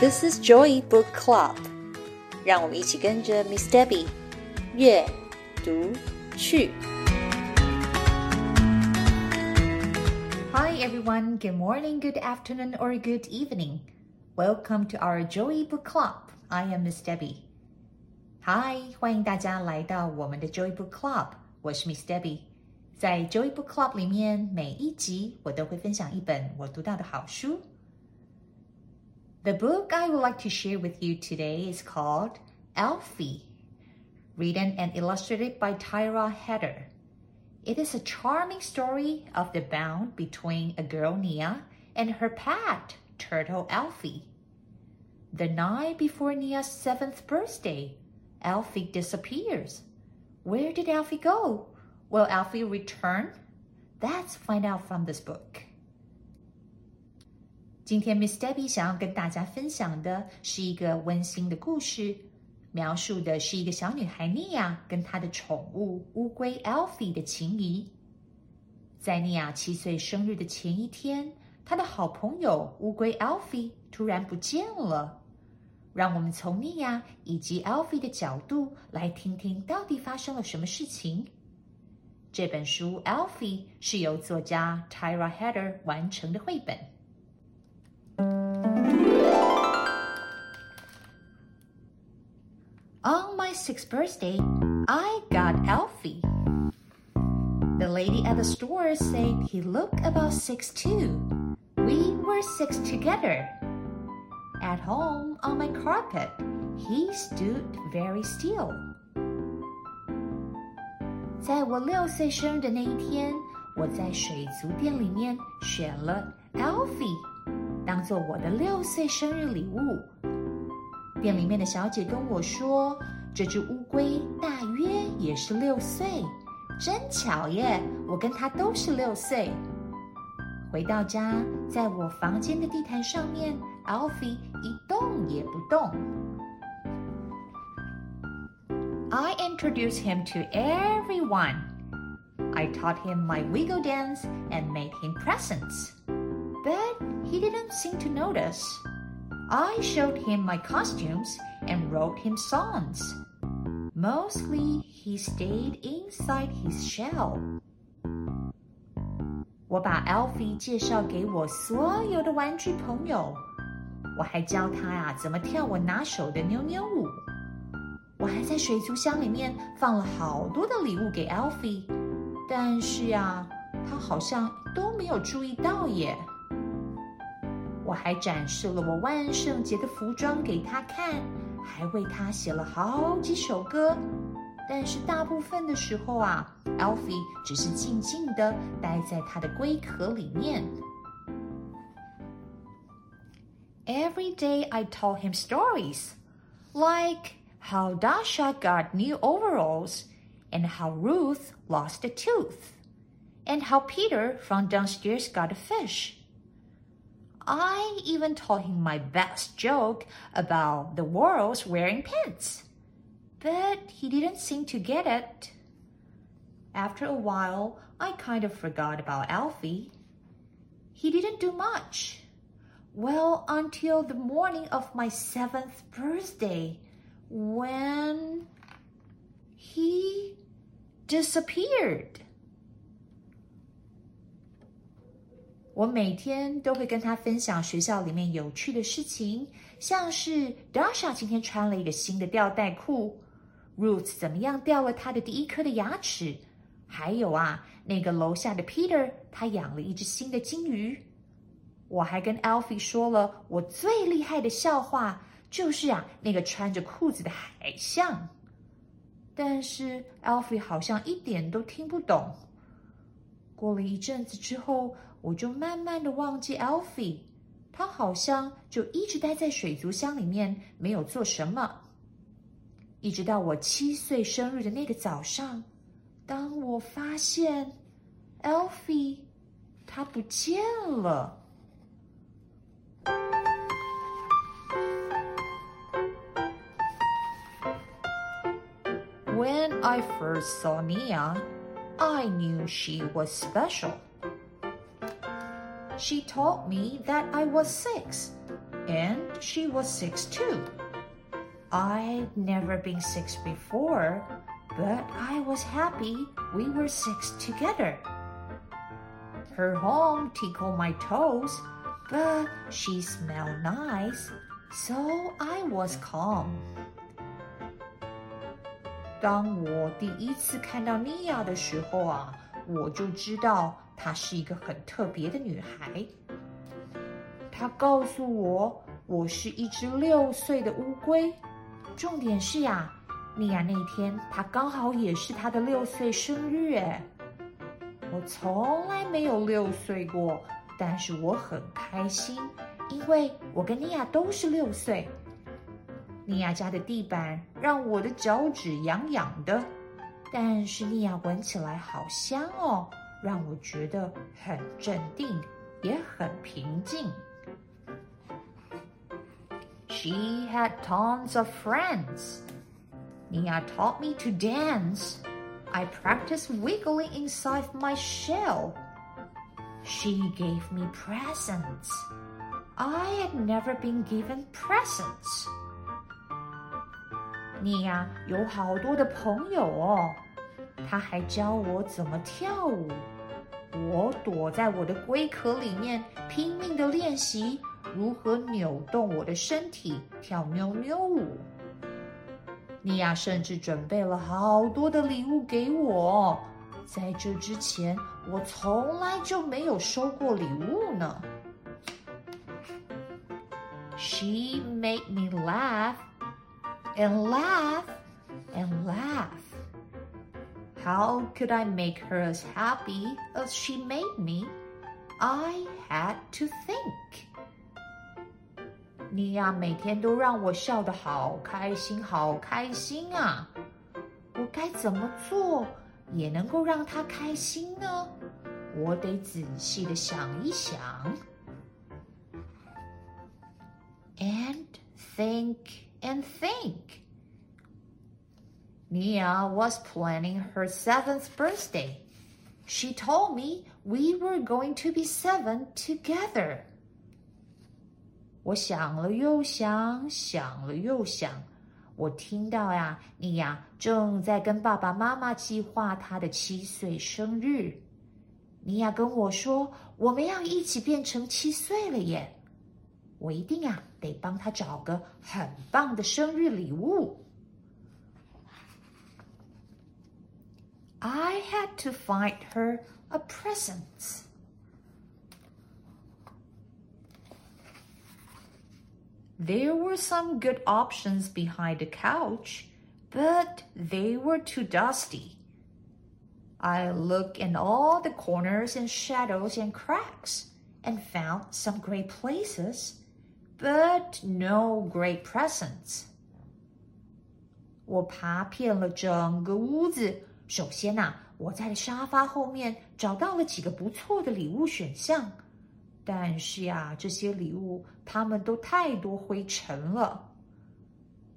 This is Joy Book Club，让我们一起跟着 Miss Debbie 阅读去。Hi everyone, good morning, good afternoon, or good evening. Welcome to our Joy Book Club. I am Miss Debbie. Hi，欢迎大家来到我们的 Joy Book Club。我是 Miss Debbie。在 Joy Book Club 里面，每一集我都会分享一本我读到的好书。 The book I would like to share with you today is called Alfie, written and illustrated by Thyra Heder. It is a charming story of the bond between a girl Nia and her pet turtle Alfie. The night before Nia's seventh birthday, Alfie disappears. Where did Alfie go? Will Alfie return? Let's find out from this book. 今天 Miss Debbie 想要跟大家分享的是一个温馨的故事，描述的是一个小女孩妮亚跟她的宠物乌龟 Alfie 的情谊。在妮亚七岁生日的前一天，她的好朋友乌龟 Alfie 突然不见了。让我们从妮亚以及 Alfie 的角度来听听到底发生了什么事情。这本书 Alfie 是由作家 Tyra Hatter 完成的绘本。On my sixth birthday, I got Alfie. The lady at the store said he looked about six too. We were six together. At home on my carpet, he stood very still. 在我六岁生日的那一天，我在水族店里面选了 Alfie 当做我的六岁生日礼物。店里面的小姐跟我说，这只乌龟大约也是六岁，真巧耶！我跟它都是六岁。回到家，在我房间的地毯上面，Alfie 一动也不动。I introduced him to everyone. I taught him my wiggle dance and made him presents. But he didn't seem to notice. I showed him my costumes and wrote him songs. Mostly he stayed inside his shell. 我把 Alfie 介绍给我所有的玩具朋友，我还教他呀怎么跳我拿手的扭扭舞。我还在水族箱里面放了好多的礼物给 Alfie，但是呀，他好像都没有注意到耶。 我还展示了我万圣节的服装给他看，还为他写了好几首歌。但是大部分的时候啊，Alfie 只是静静的待在他的龟壳里面。Every day I told him stories, like how Dasha got new overalls, and how Ruth lost a tooth, and how Peter from downstairs got a fish. I even told him my best joke about the world's wearing pants. But he didn't seem to get it. After a while, I kind of forgot about Alfie. He didn't do much. Well, until the morning of my seventh birthday, when he disappeared. 我每天都会跟他分享学校里面有趣的事情，像是 Dasha 今天穿了一个新的吊带裤，Ruth 怎么样掉了他的第一颗的牙齿，还有啊，那个楼下的 Peter 他养了一只新的金鱼。我还跟 Alfie 说了我最厉害的笑话，就是啊，那个穿着裤子的海象。但是 Alfie 好像一点都听不懂。过了一阵子之后。我就慢慢的忘记 Alfie，他好像就一直待在水族箱里面，没有做什么。一直到我七岁生日的那个早上，当我发现 Alfie 他不见了。When I first saw Nia, I knew she was special. She told me that I was six, and she was six too. I'd never been six before, but I was happy we were six together. Her home tickled my toes, but she smelled nice, so I was calm. 当我第一次看到妮亚的时候啊，我就知道她是一个很特别的女孩。她告诉我，我是一只六岁的乌龟。重点是呀，妮亚那天她刚好也是她的六岁生日哎。我从来没有六岁过，但是我很开心，因为我跟妮亚都是六岁。妮亚家的地板让我的脚趾痒痒的，但是妮亚闻起来好香哦，让我觉得很镇定，也很平静。She had tons of friends. Nia taught me to dance. I practiced wiggling inside my shell. She gave me presents. I had never been given presents. 你呀，有好多的朋友哦。他还教我怎么跳舞。我躲在我的龟壳里面，拼命的练习如何扭动我的身体，跳妞妞舞。尼亚甚至准备了好多的礼物给我。在这之前，我从来就没有收过礼物呢。She made me laugh. and laugh and laugh. How could I make her as happy as she made me? I had to think. 你呀，每天都让我笑得好开心，好开心啊！我该怎么做也能够让她开心呢？我得仔细的想一想。And think and think. Nia was planning her seventh birthday. She told me we were going to be seven together. 我想了又想，想了又想，我听到呀，你呀正在跟爸爸妈妈计划他的七岁生日。你呀跟我说，我们要一起变成七岁了耶。我一定啊得帮他找个很棒的生日礼物。I had to find her a present. There were some good options behind the couch, but they were too dusty. I looked in all the corners and shadows and cracks and found some great places but no great presents. 我爬遍了整个屋子。首先呐、我在沙发后面找到了几个不错的礼物选项，但是呀，这些礼物它们都太多灰尘了。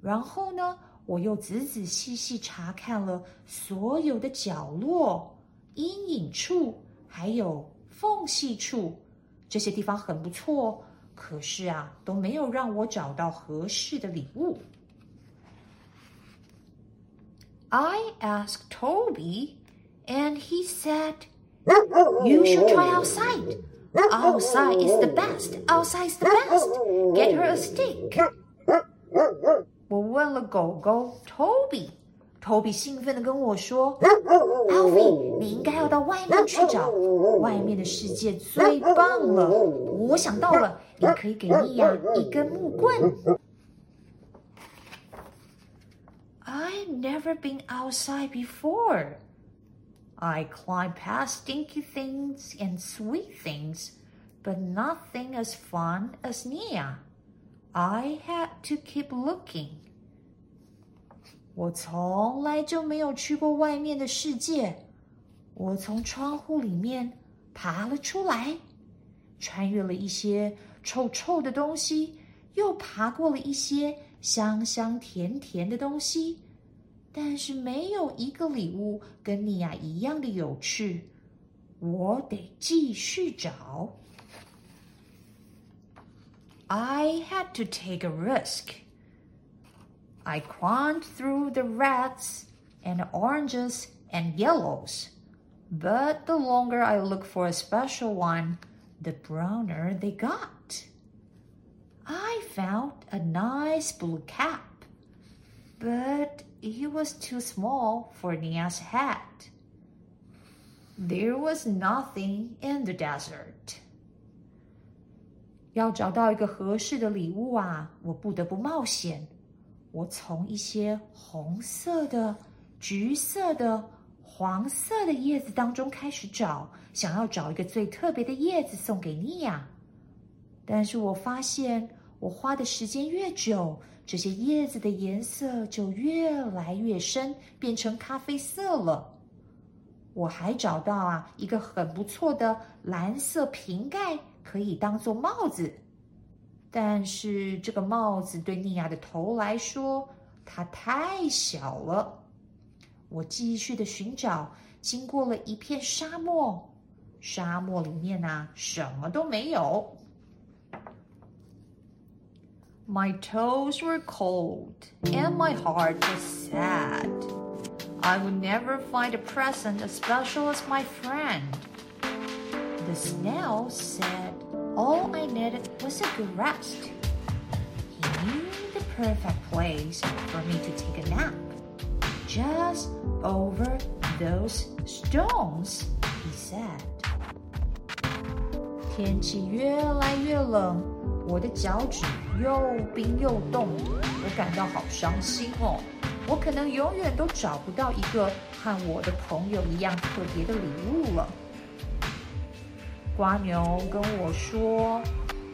然后呢，我又仔仔细细查看了所有的角落、阴影处，还有缝隙处，这些地方很不错。可是啊，都没有让我找到合适的礼物。I asked Toby, and he said, "You should try outside. Outside is the best. Outside is the best. Get her a stick." 我问了狗狗 Toby。Toby 兴奋的跟我说：“Alfie，你应该要到外面去找，外面的世界最棒了。我想到了， 你可以给妮亚一根木棍。” I've never been outside before. I climbed past stinky things and sweet things, but nothing as fun as Nia. I had to keep looking. 我从来就没有去过外面的世界。我从窗户里面爬了出来，穿越了一些 臭臭的东西，又爬过了一些香香甜甜的东西，但是没有一个礼物跟尼亚一样的有趣。我得继续找。 I had to take a risk. I climbed through the reds and oranges and yellows. But the longer I looked for a special one, the browner they got. I found a nice blue cap, but it was too small for Nia's hat. There was nothing in the desert. 要找到一个合适的礼物啊，我不得不冒险。我从一些红色的、橘色的、 黄色的叶子当中开始找，想要找一个最特别的叶子送给妮亚。但是我发现，我花的时间越久，这些叶子的颜色就越来越深，变成咖啡色了。我还找到啊，一个很不错的蓝色瓶盖。可以当做帽子，但是这个帽子对妮亚的头来说，它太小了。我继续的寻找，经过了一片沙漠，沙漠里面啊，什么都没有。My toes were cold and my heart was sad. I would never find a present as special as my friend. The snail said all I needed was a good rest. He knew the perfect place for me Over those stones, he said. 天气越来越冷，我的脚趾又冰又冻，我感到好伤心哦。我可能永远都找不到一个和我的朋友一样特别的礼物了。瓜牛跟我说：“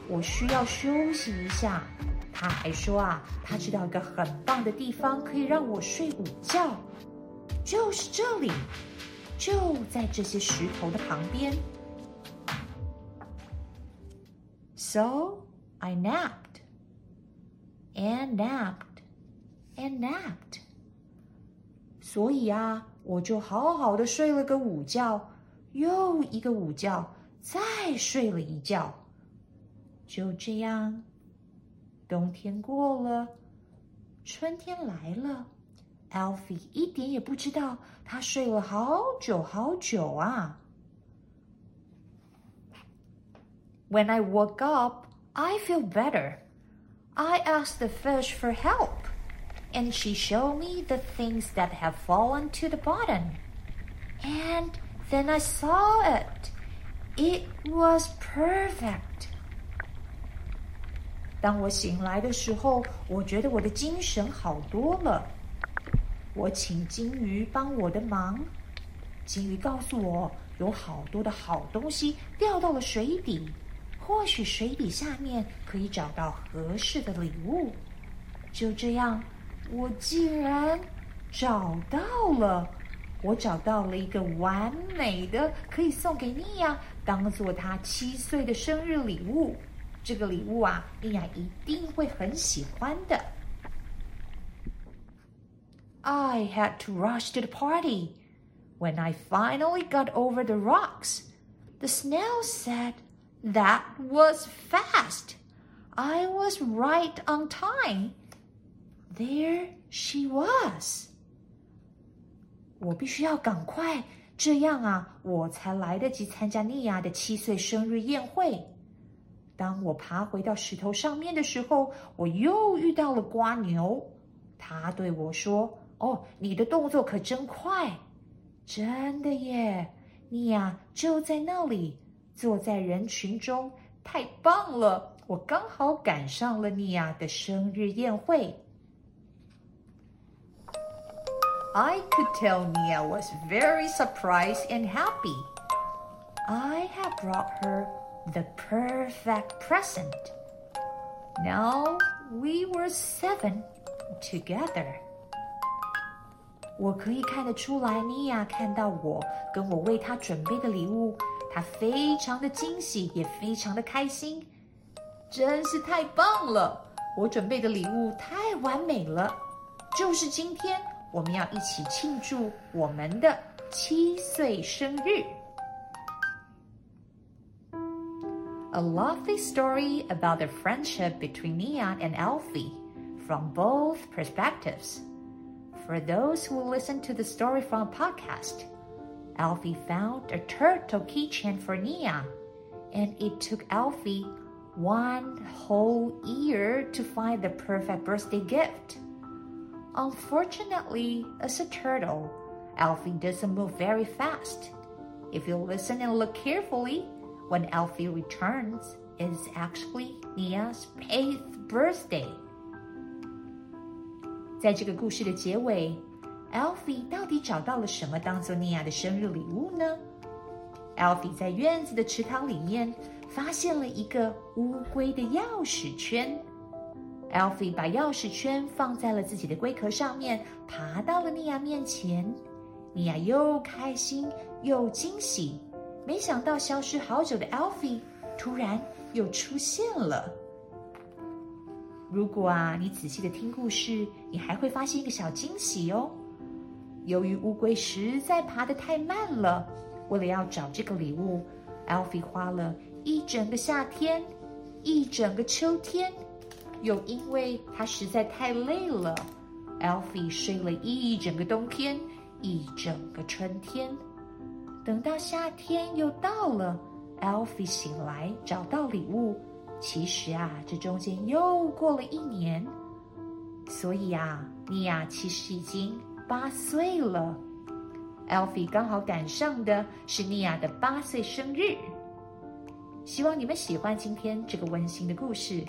我需要休息一下。”他还说：“啊，他知道一个很棒的地方可以让我睡午觉，就是这里，就在这些石头的旁边。” So I napped and napped and napped。所以啊，我就好好的睡了个午觉，又一个午觉。再睡了一觉，就这样，冬天过了，春天来了。Alfie 一点也不知道，他睡了好久好久啊。When I woke up, I feel better. I asked the fish for help, and she showed me the things that have fallen to the bottom. And then I saw it. It was perfect。 当我醒来的时候，我觉得我的精神好多了。我请金鱼帮我的忙，金鱼告诉我有好多的好东西掉到了水底，或许水底下面可以找到合适的礼物。就这样，我竟然找到了。我找到了一个完美的可以送给妮亚，当做她七岁的生日礼物。这个礼物啊，妮亚一定会很喜欢的。I had to rush to the party. When I finally got over the rocks, the snail said, That was fast. I was right on time. There she was. 我必须要赶快，这样啊，我才来得及参加妮亚的七岁生日宴会。 当我爬回到石头上面的时候，我又遇到了瓜牛。他对我说：“哦，你的动作可真快，真的耶！妮亚就在那里，坐在人群中，太棒了！我刚好赶上了妮亚的生日宴会。” I could tell Nia was very surprised and happy. I had brought her the perfect present. Now we were seven together. 我可以看得出来，妮亚看到我跟我为她准备的礼物，她非常的惊喜，也非常的开心，真是太棒了！我准备的礼物太完美了，就是今天我们要一起庆祝我们的七岁生日。 A lovely story about the friendship between Nia and Alfie from both perspectives. For those who listen to the story from a podcast, Alfie found a turtle keychain for Nia, and it took Alfie one whole year to find the perfect birthday gift. Unfortunately, as a turtle, Alfie doesn't move very fast. If you listen and look carefully, when Alfie returns, it's actually Nia's eighth birthday. 在这个故事的结尾，Alfie 到底找到了什么当做尼亚的生日礼物呢？Alfie 在院子的池塘里面发现了一个乌龟的钥匙圈。Alfie 把钥匙圈放在了自己的龟壳上面，爬到了尼亚面前。尼亚又开心又惊喜，没想到消失好久的 Alfie 突然又出现了。如果啊，你仔细的听故事，你还会发现一个小惊喜哦。由于乌龟实在爬得太慢了，为了要找这个礼物，Alfie 花了一整个夏天，一整个秋天，又因为他实在太累了，Alfie 睡了一整个冬天。一整个春天，等到夏天又到了，Alfie 醒来找到礼物。其实啊，这中间又过了一年，所以啊，尼亚其实已经八岁了。Alfie 刚好赶上的是尼亚的八岁生日。希望你们喜欢今天这个温馨的故事。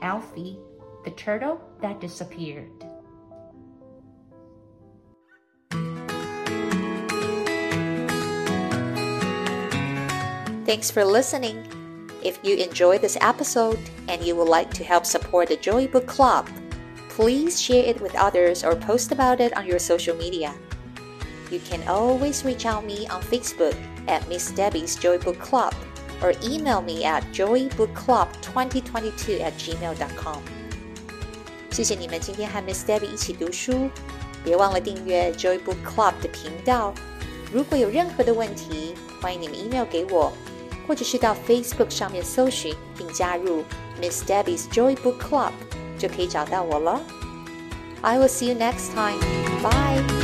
Alfie, the turtle that disappeared. Thanks for listening. If you enjoyed this episode and you would like to help support the Joy Book Club, please share it with others or post about it on your social media. You can always reach out me on Facebook at Miss Debbie's Joy Book Club or email me at joybookclub2022 at gmail.com. 谢谢你们今天和 Miss Debbie 一起读书，别忘了订阅 Joy Book Club 的频道。如果有任何的问题，欢迎你们 email 给我。 或者是到 Facebook 上面搜寻并加入 Miss Debbie's Joy Book Club，就可以找到我了。I will see you next time. Bye.